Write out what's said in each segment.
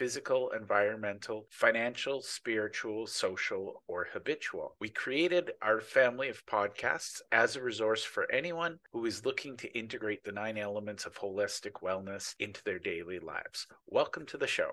physical, environmental, financial, spiritual, social, or habitual. We created our family of podcasts as a resource for anyone who is looking to integrate the nine elements of holistic wellness into their daily lives. Welcome to the show.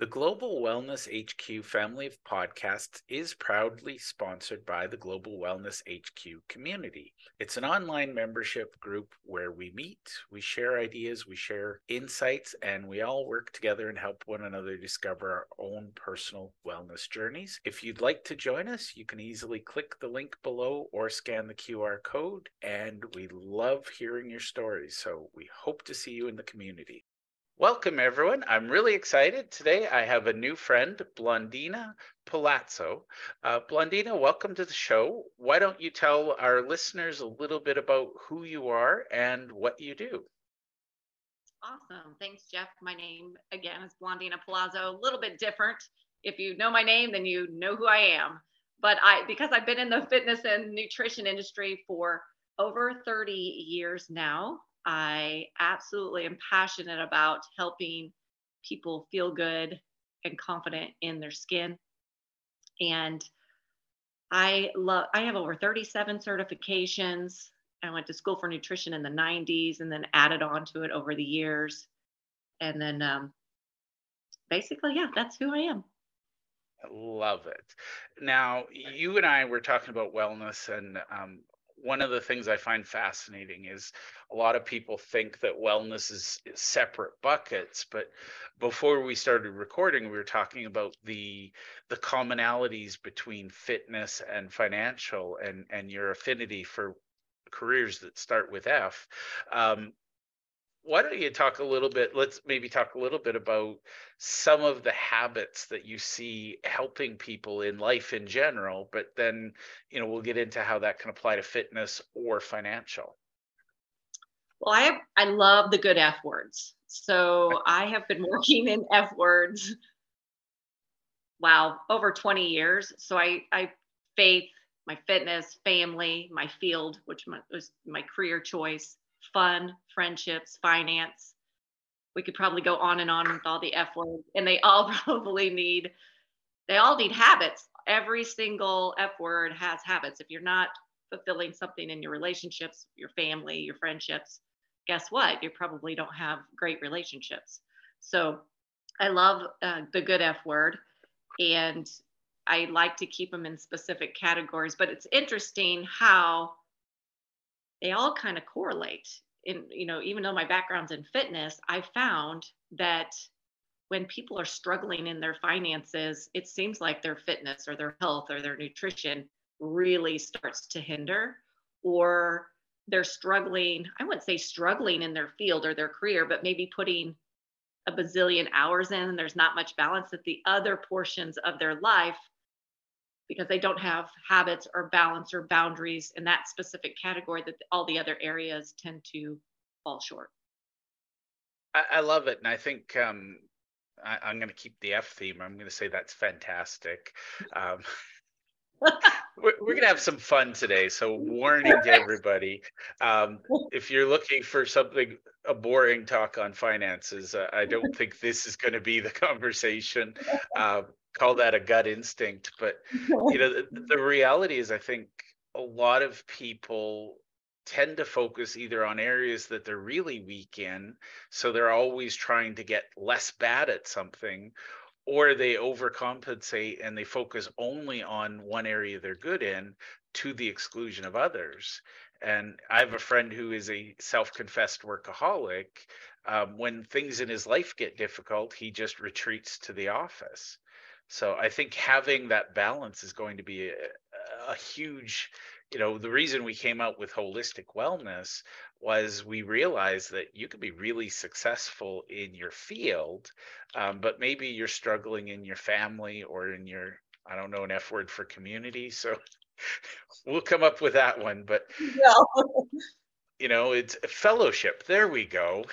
The Global Wellness HQ family of podcasts is proudly sponsored by the Global Wellness HQ community. It's an online membership group where we meet, we share ideas, we share insights, and we all work together and help one another discover our own personal wellness journeys. If you'd like to join us, you can easily click the link below or scan the QR code, and we love hearing your stories. So we hope to see you in the community. Welcome, everyone. I'm really excited. Today I have a new friend, Blondina Polazzo. Uh, Blondina, welcome to the show. Why don't you tell our listeners a little bit about who you are and what you do? Awesome. Thanks, Jeff. My name, again, is Blondina Polazzo. A little bit different. If you know my name, then you know who I am. But I, because I've been in the fitness and nutrition industry for over 30 years now, I absolutely am passionate about helping people feel good and confident in their skin. And I love, I have over 37 certifications. I went to school for nutrition in the 90s and then added on to it over the years. And then um, basically, yeah, that's who I am. Love it. Now, you and I were talking about wellness, and um, one of the things I find fascinating is a lot of people think that wellness is, is, separate buckets. But before we started recording, we were talking about the the commonalities between fitness and financial, and and your affinity for careers that start with F. Um, why don't you talk a little bit let's maybe talk a little bit about some of the habits that you see helping people in life in general but then you know we'll get into how that can apply to fitness or financial. Well i have, i love the good f words. So i have been working in f words wow over 20 years. So i i faith my fitness family my field which was my career choice fun, friendships, finance. We could probably go on and on with all the F words, and they all probably need, they all need habits. Every single F word has habits. If you're not fulfilling something in your relationships, your family, your friendships, guess what? You probably don't have great relationships. So I love uh, the good F word, and I like to keep them in specific categories. But it's interesting how they all kind of correlate. In you know even though my background's in fitness i found that when people are struggling in their finances it seems like their fitness or their health or their nutrition really starts to hinder or they're struggling i wouldn't say struggling in their field or their career but maybe putting a bazillion hours in and there's not much balance that the other portions of their life because they don't have habits or balance or boundaries in that specific category that all the other areas tend to fall short. I, I love it. And I think um, I, am going to keep the F theme. I'm going to say that's fantastic. Um, we're, we're going to have some fun today. So, warning to everybody um, if you're looking for something, a boring talk on finances, uh, I don't think this is going to be the conversation. Uh, call that a gut instinct but you know the, the reality is i think a lot of people tend to focus either on areas that they're really weak in so they're always trying to get less bad at something or they overcompensate and they focus only on one area they're good in to the exclusion of others. And i have a friend who is a self-confessed workaholic. Um, when things in his life get difficult he just retreats to the office. So I think having that balance is going to be a, a huge you know, the reason we came out with holistic wellness was we realized that you could be really successful in your field, um, but maybe you're struggling in your family or in your, I don't know, an F word for community. So we'll come up with that one. But, you know, it's fellowship. There we go.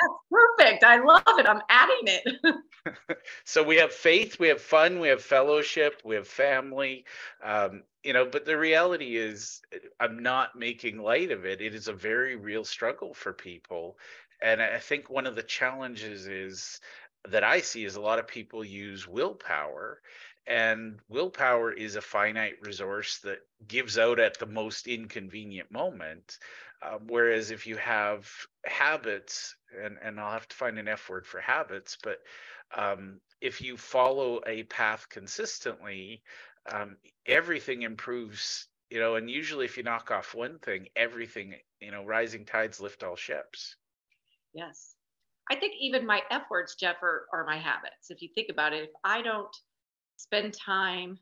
That's perfect. I love it. I'm adding it. so we have faith, we have fun, we have fellowship, we have family. Um, you know, but the reality is, I'm not making light of it. It is a very real struggle for people. And I think one of the challenges is that I see is a lot of people use willpower and willpower is a finite resource that gives out at the most inconvenient moment um, whereas if you have habits, and, and I'll have to find an F word for habits, but um, if you follow a path consistently, um, everything improves, you know, and usually if you knock off one thing, everything, you know, rising tides lift all ships. Yes. I think even my F words, Jeff, are, are my habits. If you think about it, if I don't spend time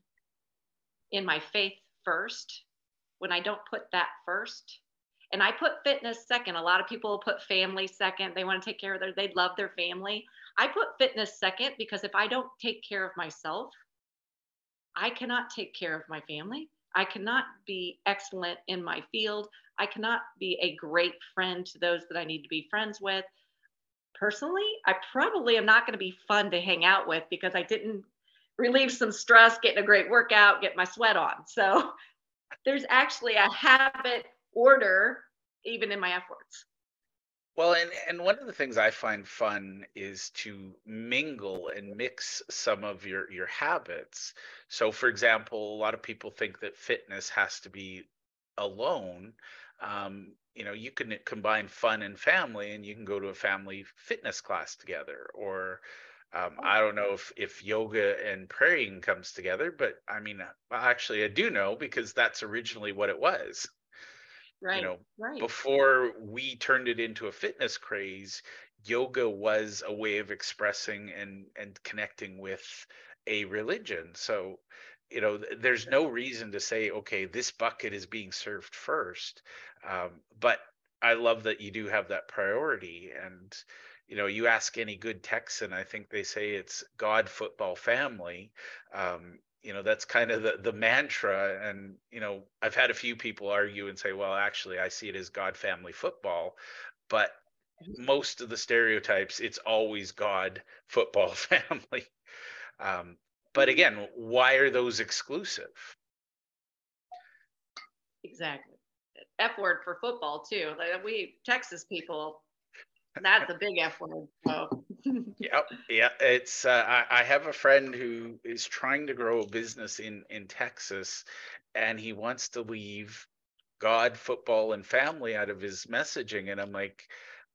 in my faith first, when I don't put that first, and I put fitness second. A lot of people put family second. They want to take care of their, they love their family. I put fitness second because if I don't take care of myself, I cannot take care of my family. I cannot be excellent in my field. I cannot be a great friend to those that I need to be friends with. Personally, I probably am not going to be fun to hang out with because I didn't relieve some stress, getting a great workout, get my sweat on. So there's actually a habit order even in my F words. Well, and, and one of the things I find fun is to mingle and mix some of your, your habits. So, for example, a lot of people think that fitness has to be alone. Um, you know, you can combine fun and family, and you can go to a family fitness class together. Or um, I don't know if, if yoga and praying comes together, but I mean, well, actually, I do know because that's originally what it was. Right. You know, right. before we turned it into a fitness craze, yoga was a way of expressing and and connecting with a religion. So, you know, there's no reason to say, okay, this bucket is being served first. Um, but I love that you do have that priority. And, you know, you ask any good Texan, I think they say it's God, football, family. Um, you know that's kind of the, the mantra and you know i've had a few people argue and say well actually i see it as god family football but mm-hmm. most of the stereotypes it's always god football family. Um, but mm-hmm. again why are those exclusive? Exactly. F word for football too. Like we texas people that's a big f word so yeah, yeah. It's uh, I, I have a friend who is trying to grow a business in in Texas, and he wants to leave God, football, and family out of his messaging. And I'm like,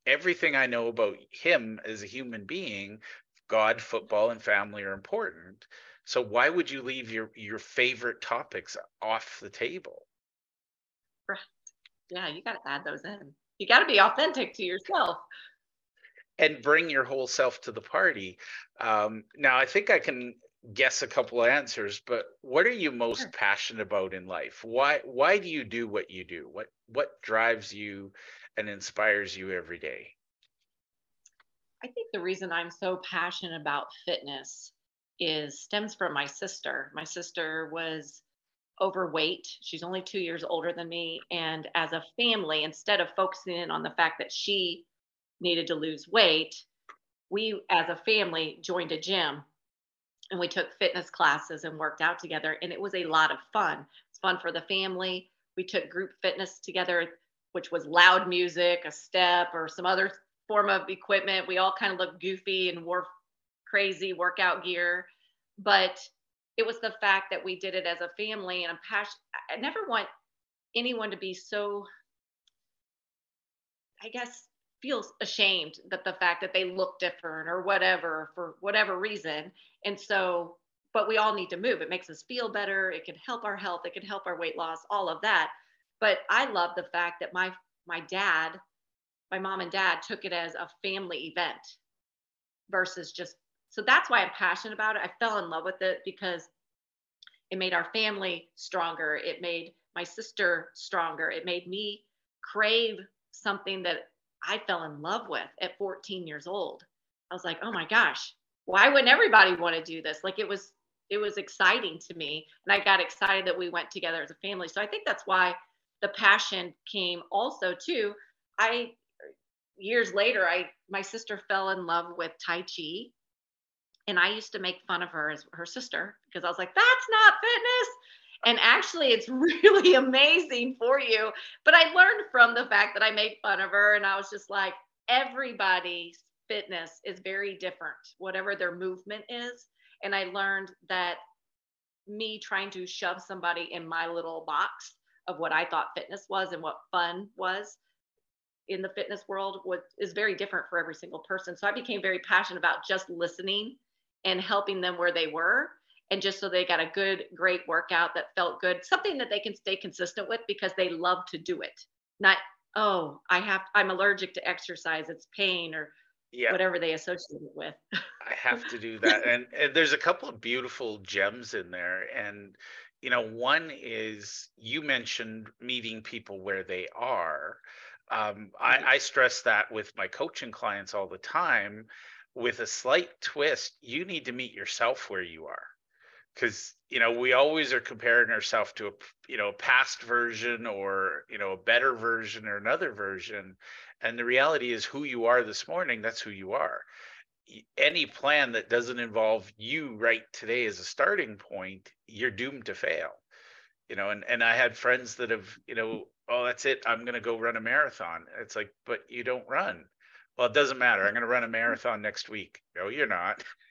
everything I know about him as a human being, God, football, and family are important. So why would you leave your your favorite topics off the table? Right. Yeah, you got to add those in. You got to be authentic to yourself and bring your whole self to the party. Um, now, I think I can guess a couple of answers, but what are you most sure. passionate about in life? Why why do you do what you do? What what drives you and inspires you every day? I think the reason I'm so passionate about fitness is stems from my sister. My sister was overweight. She's only 2 years older than me and as a family instead of focusing in on the fact that she needed to lose weight, we as a family joined a gym and we took fitness classes and worked out together. And it was a lot of fun. It's fun for the family. We took group fitness together, which was loud music, a step, or some other form of equipment. We all kind of looked goofy and wore crazy workout gear. But it was the fact that we did it as a family and I'm passionate. I never want anyone to be so, I guess, feels ashamed that the fact that they look different or whatever for whatever reason. And so, but we all need to move. It makes us feel better. It can help our health. It can help our weight loss, all of that. But I love the fact that my my dad, my mom and dad took it as a family event versus just so that's why I'm passionate about it. I fell in love with it because it made our family stronger. It made my sister stronger. It made me crave something that I fell in love with at 14 years old. I was like, oh my gosh, why wouldn't everybody want to do this? Like it was, it was exciting to me. And I got excited that we went together as a family. So I think that's why the passion came also too. I years later, I my sister fell in love with Tai Chi. And I used to make fun of her as her sister because I was like, that's not fitness and actually it's really amazing for you. But i learned from the fact that i made fun of her and i was just like everybody's fitness is very different whatever their movement is. And i learned that me trying to shove somebody in my little box of what i thought fitness was and what fun was in the fitness world was is very different for every single person. So i became very passionate about just listening and helping them where they were and just so they got a good great workout that felt good something that they can stay consistent with because they love to do it. Not oh i have i'm allergic to exercise it's pain or yeah. whatever they associate it with. I have to do that and, and there's a couple of beautiful gems in there and you know one is you mentioned meeting people where they are. Um, I, I stress that with my coaching clients all the time. With a slight twist you need to meet yourself where you are because you know we always are comparing ourselves to a you know past version or you know a better version or another version. And the reality is who you are this morning that's who you are. Any plan that doesn't involve you right today as a starting point you're doomed to fail. You know and and i had friends that have you know oh that's it i'm going to go run a marathon. It's like but you don't run. Well it doesn't matter i'm going to run a marathon next week. No you're not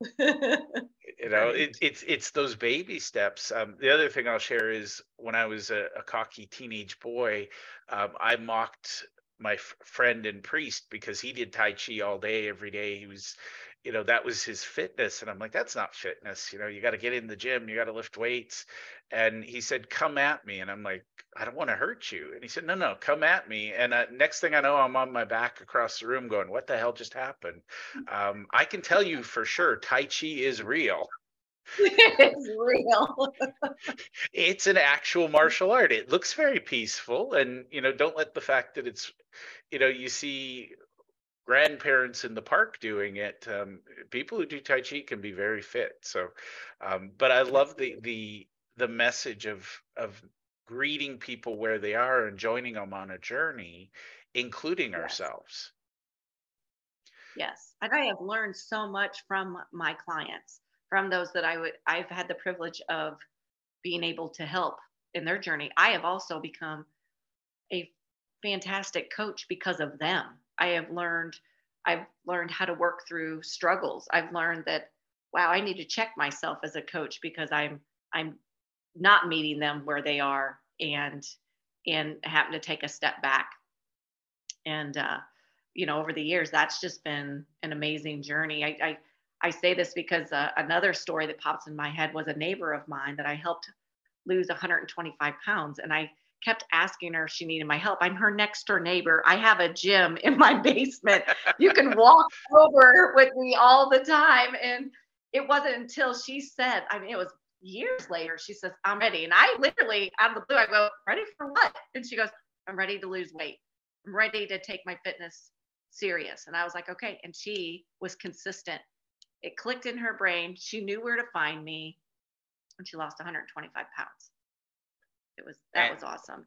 you know it, it's it's those baby steps. Um, the other thing i'll share is when i was a, a cocky teenage boy um, i mocked my f- friend and priest because he did tai chi all day every day. He was you know that was his fitness and i'm like that's not fitness you know you got to get in the gym you got to lift weights and he said come at me and i'm like i don't want to hurt you and he said no no come at me and uh, next thing i know i'm on my back across the room going what the hell just happened? Um, i can tell you for sure tai chi is real. It's real. It's an actual martial art. It looks very peaceful and you know don't let the fact that it's you know you see grandparents in the park doing it um, people who do tai chi can be very fit. So um, but i love the the the message of of greeting people where they are and joining them on a journey including yes. ourselves. Yes. And i have learned so much from my clients from those that i would i've had the privilege of being able to help in their journey. I have also become a fantastic coach because of them i have learned i've learned how to work through struggles. I've learned that wow i need to check myself as a coach because i'm i'm not meeting them where they are and and having to take a step back. And uh, you know over the years that's just been an amazing journey. I i, I say this because uh, another story that pops in my head was a neighbor of mine that i helped lose 125 pounds. And i kept asking her if she needed my help. I'm her next door neighbor. I have a gym in my basement. You can walk over with me all the time. And it wasn't until she said, I mean, it was years later, she says, I'm ready. And I literally, out of the blue, I go, Ready for what? And she goes, I'm ready to lose weight. I'm ready to take my fitness serious. And I was like, Okay. And she was consistent. It clicked in her brain. She knew where to find me. And she lost 125 pounds. It was, that and, was awesome.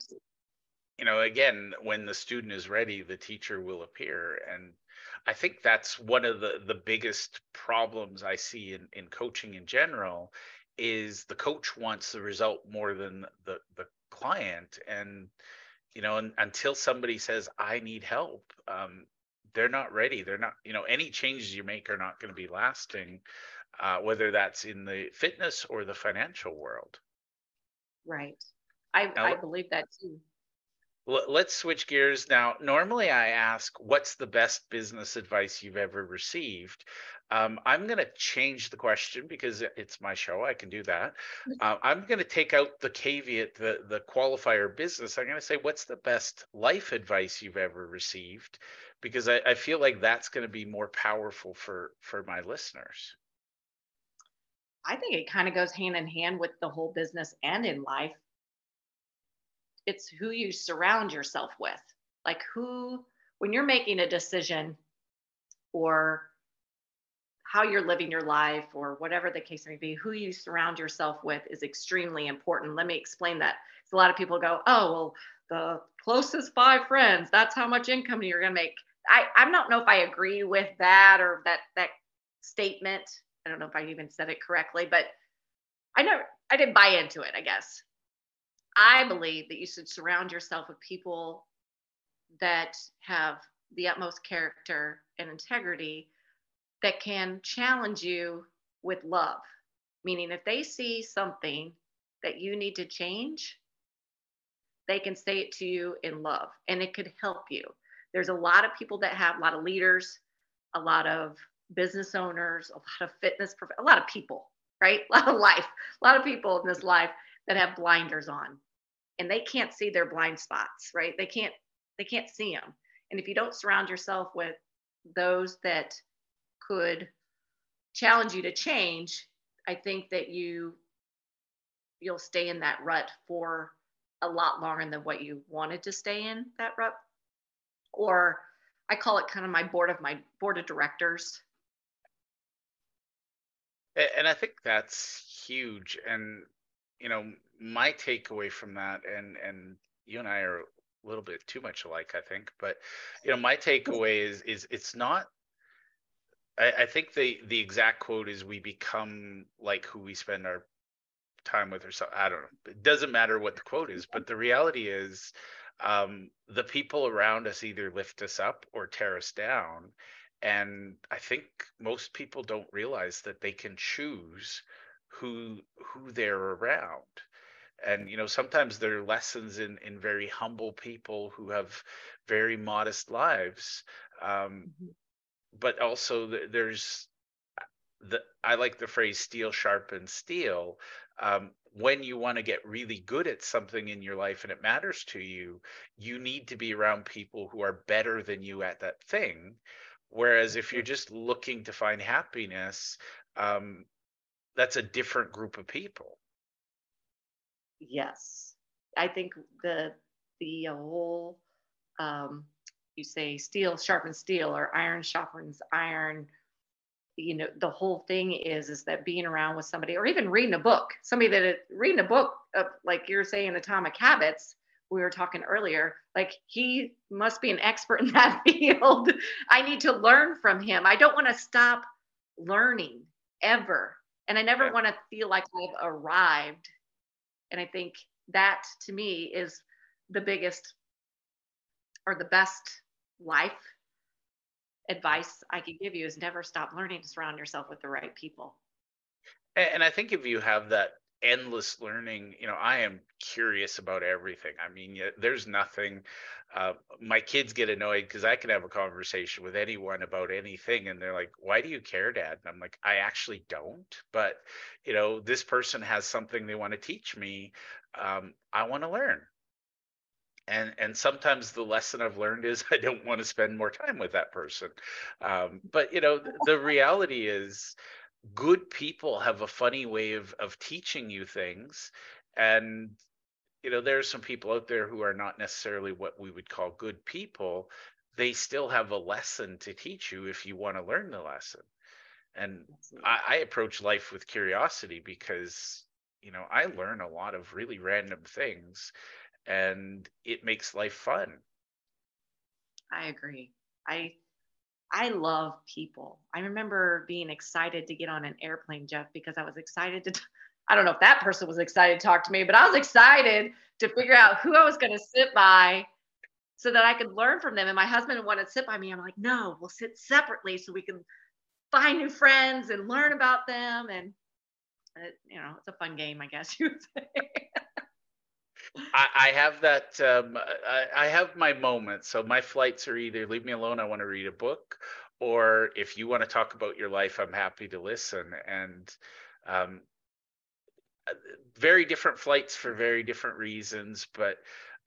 You know, again, when the student is ready, the teacher will appear. And I think that's one of the, the biggest problems I see in, in coaching in general is the coach wants the result more than the the client and you know and, until somebody says i need help um, they're not ready they're not you know any changes you make are not going to be lasting uh, whether that's in the fitness or the financial world right i now, i believe that too let's switch gears now normally i ask what's the best business advice you've ever received um, I'm going to change the question because it's my show. I can do that. Uh, I'm going to take out the caveat, the the qualifier business. I'm going to say, what's the best life advice you've ever received? Because I, I feel like that's going to be more powerful for for my listeners. I think it kind of goes hand in hand with the whole business and in life. It's who you surround yourself with. Like who when you're making a decision or how you're living your life or whatever the case may be, who you surround yourself with is extremely important. Let me explain that. A lot of people go, oh, well, the closest five friends, that's how much income you're going to make. I, I don't know if I agree with that or that, that statement. I don't know if I even said it correctly, but I never, I didn't buy into it, I guess. I believe that you should surround yourself with people that have the utmost character and integrity that can challenge you with love. Meaning, if they see something that you need to change, they can say it to you in love and it could help you. There's a lot of people that have a lot of leaders, a lot of business owners, a lot of fitness, a lot of people, right? A lot of life, a lot of people in this life that have blinders on and they can't see their blind spots, right? They can't, they can't see them. And if you don't surround yourself with those that could challenge you to change, I think that you you'll stay in that rut for a lot longer than what you wanted to stay in that rut. Or I call it kind of my board of my board of directors. And I think that's huge. And you know, my takeaway from that, and and you and I are a little bit too much alike, I think. But you know, my takeaway is is it's not I, I think the the exact quote is we become like who we spend our time with or so I don't know. It doesn't matter what the quote is, but the reality is um, the people around us either lift us up or tear us down. And I think most people don't realize that they can choose who who they're around. And you know, sometimes there are lessons in in very humble people who have very modest lives. Um, mm-hmm but also there's the I like the phrase steel sharpens steel. Um, when you want to get really good at something in your life and it matters to you, you need to be around people who are better than you at that thing. Whereas if you're just looking to find happiness, um, that's a different group of people. Yes, I think the the whole um, you say steel sharpens steel or iron sharpens iron you know the whole thing is is that being around with somebody or even reading a book somebody that reading a book like you're saying atomic habits we were talking earlier like he must be an expert in that field. I need to learn from him. I don't want to stop learning ever and i never yeah. want to feel like i've arrived and i think that to me is the biggest or the best life advice I can give you is never stop learning to surround yourself with the right people. And I think if you have that endless learning, you know, I am curious about everything. I mean, there's nothing. Uh, my kids get annoyed because I can have a conversation with anyone about anything, and they're like, "Why do you care, Dad?" And I'm like, "I actually don't." But you know, this person has something they want to teach me. Um, I want to learn and and sometimes the lesson i've learned is i don't want to spend more time with that person um, but you know the, the reality is good people have a funny way of of teaching you things and you know there are some people out there who are not necessarily what we would call good people they still have a lesson to teach you if you want to learn the lesson and I, I approach life with curiosity because you know i learn a lot of really random things and it makes life fun. I agree. I I love people. I remember being excited to get on an airplane, Jeff, because I was excited to. T- I don't know if that person was excited to talk to me, but I was excited to figure out who I was going to sit by so that I could learn from them. And my husband wanted to sit by me. I'm like, no, we'll sit separately so we can find new friends and learn about them. And, uh, you know, it's a fun game, I guess you would say. I, have that. Um, I, I, have my moments. So my flights are either leave me alone. I want to read a book, or if you want to talk about your life, I'm happy to listen. And um, very different flights for very different reasons, but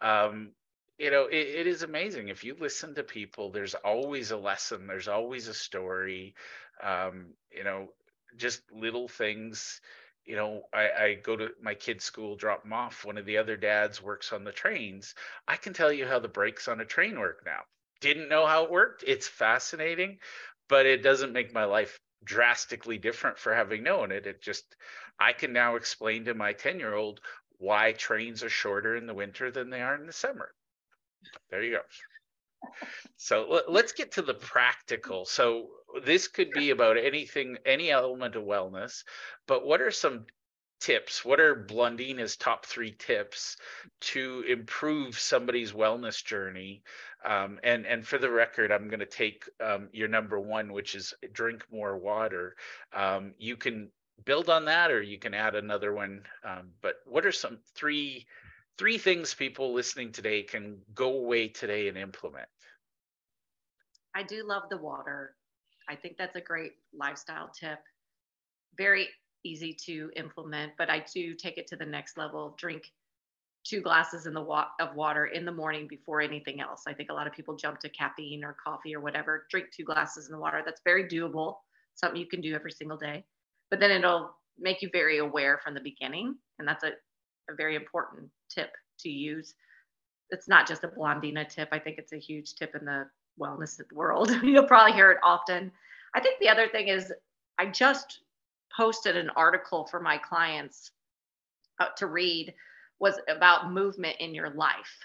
um, you know it, it is amazing if you listen to people. There's always a lesson. There's always a story. Um, you know, just little things you know, I, I go to my kid's school, drop them off. One of the other dads works on the trains. I can tell you how the brakes on a train work now. Didn't know how it worked. It's fascinating, but it doesn't make my life drastically different for having known it. It just, I can now explain to my 10 year old why trains are shorter in the winter than they are in the summer. There you go. So let's get to the practical. So this could be about anything, any element of wellness, but what are some tips? What are Blondina's top three tips to improve somebody's wellness journey? Um, and and for the record, I'm going to take um, your number one, which is drink more water. Um, you can build on that, or you can add another one. Um, but what are some three three things people listening today can go away today and implement? I do love the water. I think that's a great lifestyle tip. Very easy to implement, but I do take it to the next level. Drink two glasses in the wa- of water in the morning before anything else. I think a lot of people jump to caffeine or coffee or whatever. Drink two glasses in the water. That's very doable. Something you can do every single day. But then it'll make you very aware from the beginning, and that's a, a very important tip to use. It's not just a Blondina tip. I think it's a huge tip in the wellness world. You'll probably hear it often. I think the other thing is I just posted an article for my clients uh, to read was about movement in your life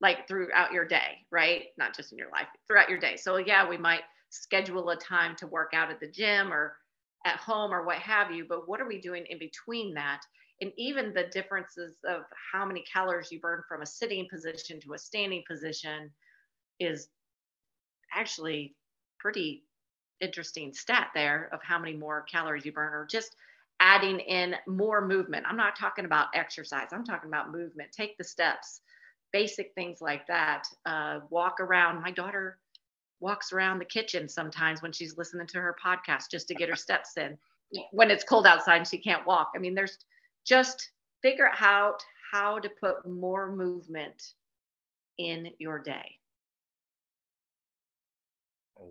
like throughout your day right not just in your life throughout your day so yeah we might schedule a time to work out at the gym or at home or what have you but what are we doing in between that and even the differences of how many calories you burn from a sitting position to a standing position is actually pretty interesting stat there of how many more calories you burn or just adding in more movement. I'm not talking about exercise, I'm talking about movement. Take the steps, basic things like that. Uh, walk around. My daughter walks around the kitchen sometimes when she's listening to her podcast just to get her steps in. When it's cold outside and she can't walk. I mean, there's just figure out how to put more movement in your day.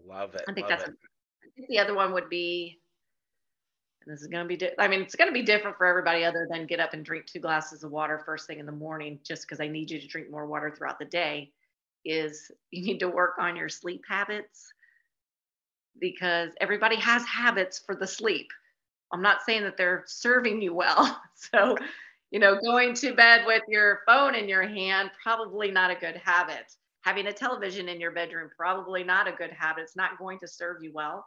Love it. I think that's it. I think the other one would be and this is going to be di- I mean it's going to be different for everybody other than get up and drink two glasses of water first thing in the morning just because I need you to drink more water throughout the day is you need to work on your sleep habits because everybody has habits for the sleep. I'm not saying that they're serving you well. So, you know, going to bed with your phone in your hand probably not a good habit having a television in your bedroom probably not a good habit. It's not going to serve you well.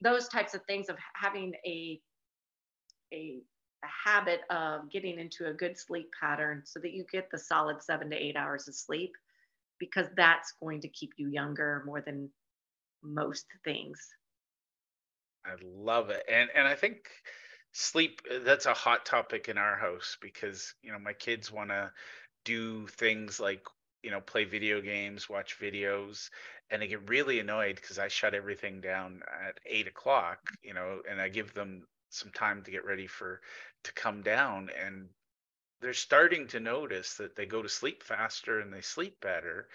Those types of things of having a a, a habit of getting into a good sleep pattern so that you get the solid seven to eight hours of sleep because that's going to keep you younger more than most things. I love it. And and I think sleep uh, that's a hot topic in our house because, you know, my kids want to do things like you know, play video games, watch videos, and I get really annoyed because I shut everything down at eight o'clock, you know, and I give them some time to get ready for to come down and they're starting to notice that they go to sleep faster and they sleep better.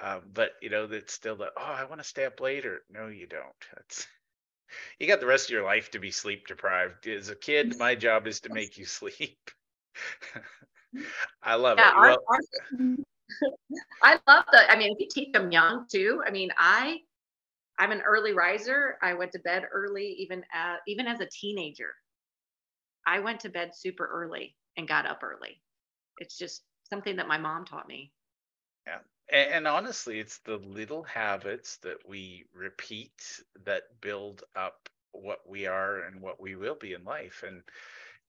Um, but you know, that's still the oh, I want to stay up later. No, you don't. That's you got the rest of your life to be sleep deprived. As a kid, my job is to make you sleep. I love yeah, it. our, Well, our, I love the. I mean, if you teach them young too. I mean, I, I'm an early riser. I went to bed early, even at, even as a teenager. I went to bed super early and got up early. It's just something that my mom taught me. Yeah. And, and honestly, it's the little habits that we repeat that build up what we are and what we will be in life. And,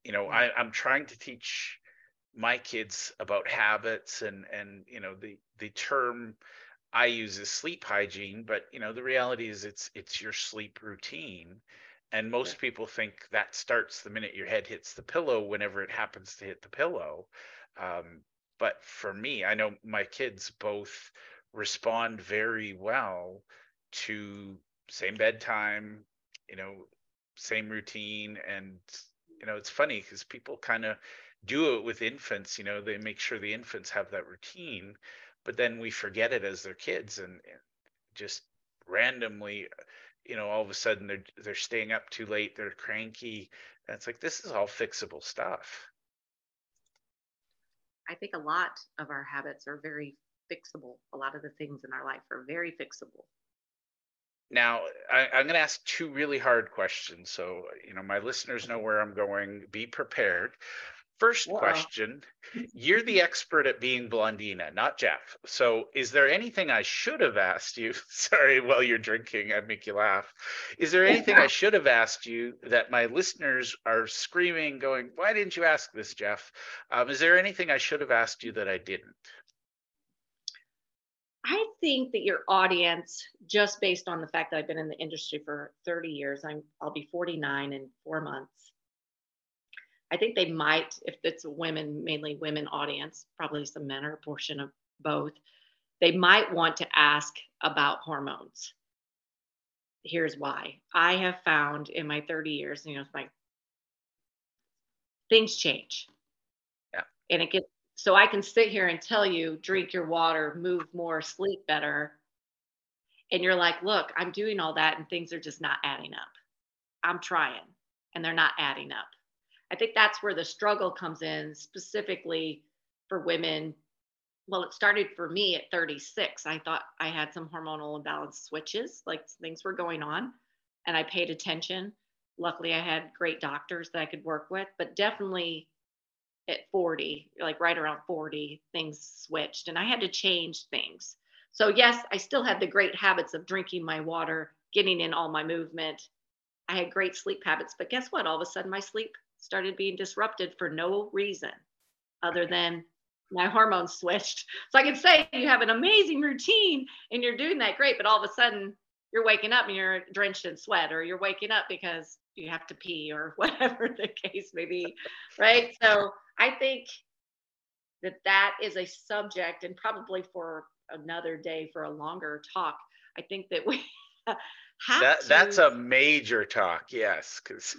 you know, I, I'm trying to teach my kids about habits and, and, you know, the, the term I use is sleep hygiene, but you know, the reality is it's, it's your sleep routine. And most Yeah. people think that starts the minute your head hits the pillow, whenever it happens to hit the pillow. Um, but for me, I know my kids both respond very well to same bedtime, you know, same routine. And, you know, it's funny because people kind of do it with infants, you know, they make sure the infants have that routine, but then we forget it as their kids and, and just randomly you know all of a sudden they're they're staying up too late they're cranky and it's like this is all fixable stuff. I think a lot of our habits are very fixable. A lot of the things in our life are very fixable. Now I, am going to ask two really hard questions so you know my listeners know where i'm going. Be prepared First wow. question You're the expert at being Blondina, not Jeff. So, is there anything I should have asked you? Sorry, while you're drinking, I make you laugh. Is there anything I should have asked you that my listeners are screaming, going, Why didn't you ask this, Jeff? Um, is there anything I should have asked you that I didn't? I think that your audience, just based on the fact that I've been in the industry for 30 years, I'm, I'll be 49 in four months I think they might, if it's a women, mainly women audience, probably some men or a portion of both, they might want to ask about hormones. Here's why. I have found in my 30 years, you know, things change. Yeah. And it gets so I can sit here and tell you, drink your water, move more, sleep better. And you're like, look, I'm doing all that and things are just not adding up. I'm trying and they're not adding up. I think that's where the struggle comes in, specifically for women. Well, it started for me at 36. I thought I had some hormonal imbalance switches, like things were going on, and I paid attention. Luckily, I had great doctors that I could work with, but definitely at 40, like right around 40, things switched and I had to change things. So, yes, I still had the great habits of drinking my water, getting in all my movement. I had great sleep habits, but guess what? All of a sudden, my sleep started being disrupted for no reason other than my hormones switched. So I can say you have an amazing routine and you're doing that great, but all of a sudden you're waking up and you're drenched in sweat, or you're waking up because you have to pee, or whatever the case may be. Right. So I think that that is a subject, and probably for another day for a longer talk. I think that we have that, to, that's a major talk, yes, because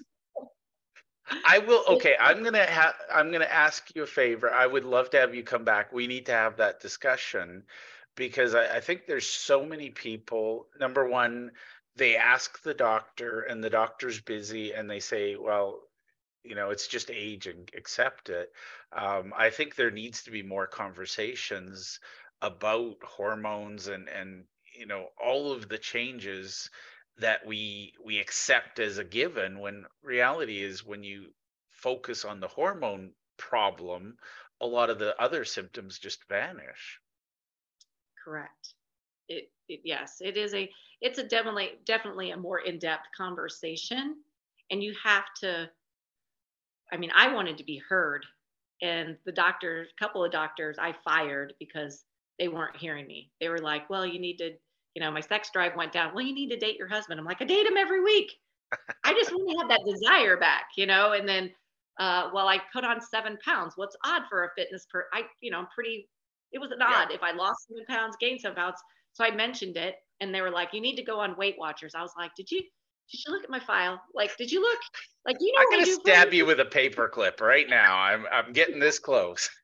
I will. Okay, I'm gonna have. I'm gonna ask you a favor. I would love to have you come back. We need to have that discussion because I, I think there's so many people. Number one, they ask the doctor, and the doctor's busy, and they say, "Well, you know, it's just aging. Accept it." Um, I think there needs to be more conversations about hormones and and you know all of the changes that we we accept as a given when reality is when you focus on the hormone problem a lot of the other symptoms just vanish correct it, it yes it is a it's a definitely definitely a more in-depth conversation and you have to i mean i wanted to be heard and the doctor couple of doctors i fired because they weren't hearing me they were like well you need to you know, my sex drive went down. Well, you need to date your husband. I'm like, I date him every week. I just want to have that desire back, you know. And then, uh, well, I put on seven pounds. What's odd for a fitness per? I, you know, I'm pretty. It was an yeah. odd if I lost seven pounds, gained seven pounds. So I mentioned it, and they were like, "You need to go on Weight Watchers." I was like, "Did you? Did you look at my file? Like, did you look? Like, you know, I'm gonna stab you with a paper clip right now. I'm I'm getting this close.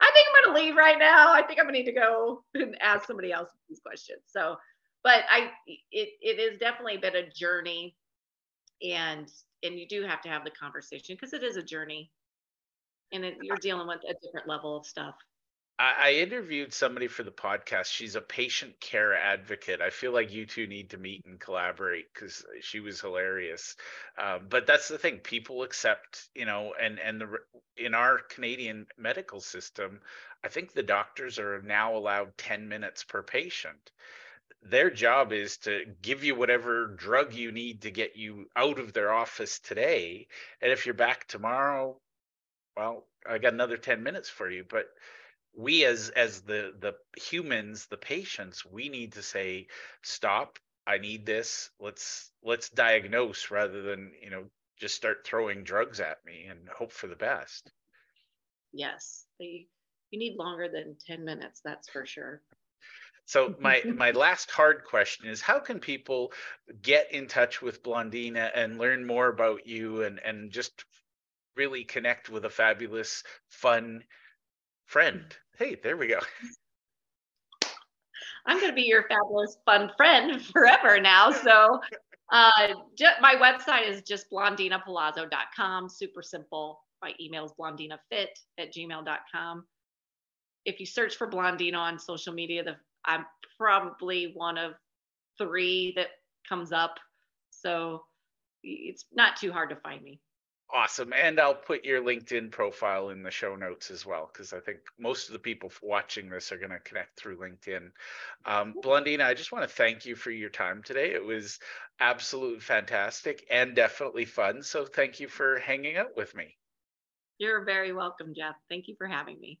I think I'm going to leave right now. I think I'm going to need to go and ask somebody else these questions. So, but I, it, it has definitely been a journey and, and you do have to have the conversation because it is a journey and it, you're dealing with a different level of stuff. I, interviewed somebody for the podcast. She's a patient care advocate. I feel like you two need to meet and collaborate because she was hilarious. Um, but that's the thing; people accept, you know, and and the in our Canadian medical system, I think the doctors are now allowed ten minutes per patient. Their job is to give you whatever drug you need to get you out of their office today, and if you're back tomorrow, well, I got another ten minutes for you, but we as as the the humans the patients we need to say stop. I need this. Let's let's diagnose rather than you know just start throwing drugs at me and hope for the best. Yes. They you need longer than 10 minutes that's for sure so my my last hard question is how can people get in touch with blondina and learn more about you and and just really connect with a fabulous fun friend Hey, there we go. I'm going to be your fabulous fun friend forever now. So uh, my website is just blondinapolazzo.com. Super simple. My email is blondinafit at gmail.com. If you search for Blondina on social media, the, I'm probably one of three that comes up. So it's not too hard to find me. Awesome. And I'll put your LinkedIn profile in the show notes as well, because I think most of the people watching this are going to connect through LinkedIn. Um, Blondina, I just want to thank you for your time today. It was absolutely fantastic and definitely fun. So thank you for hanging out with me. You're very welcome, Jeff. Thank you for having me.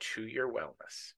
to your wellness.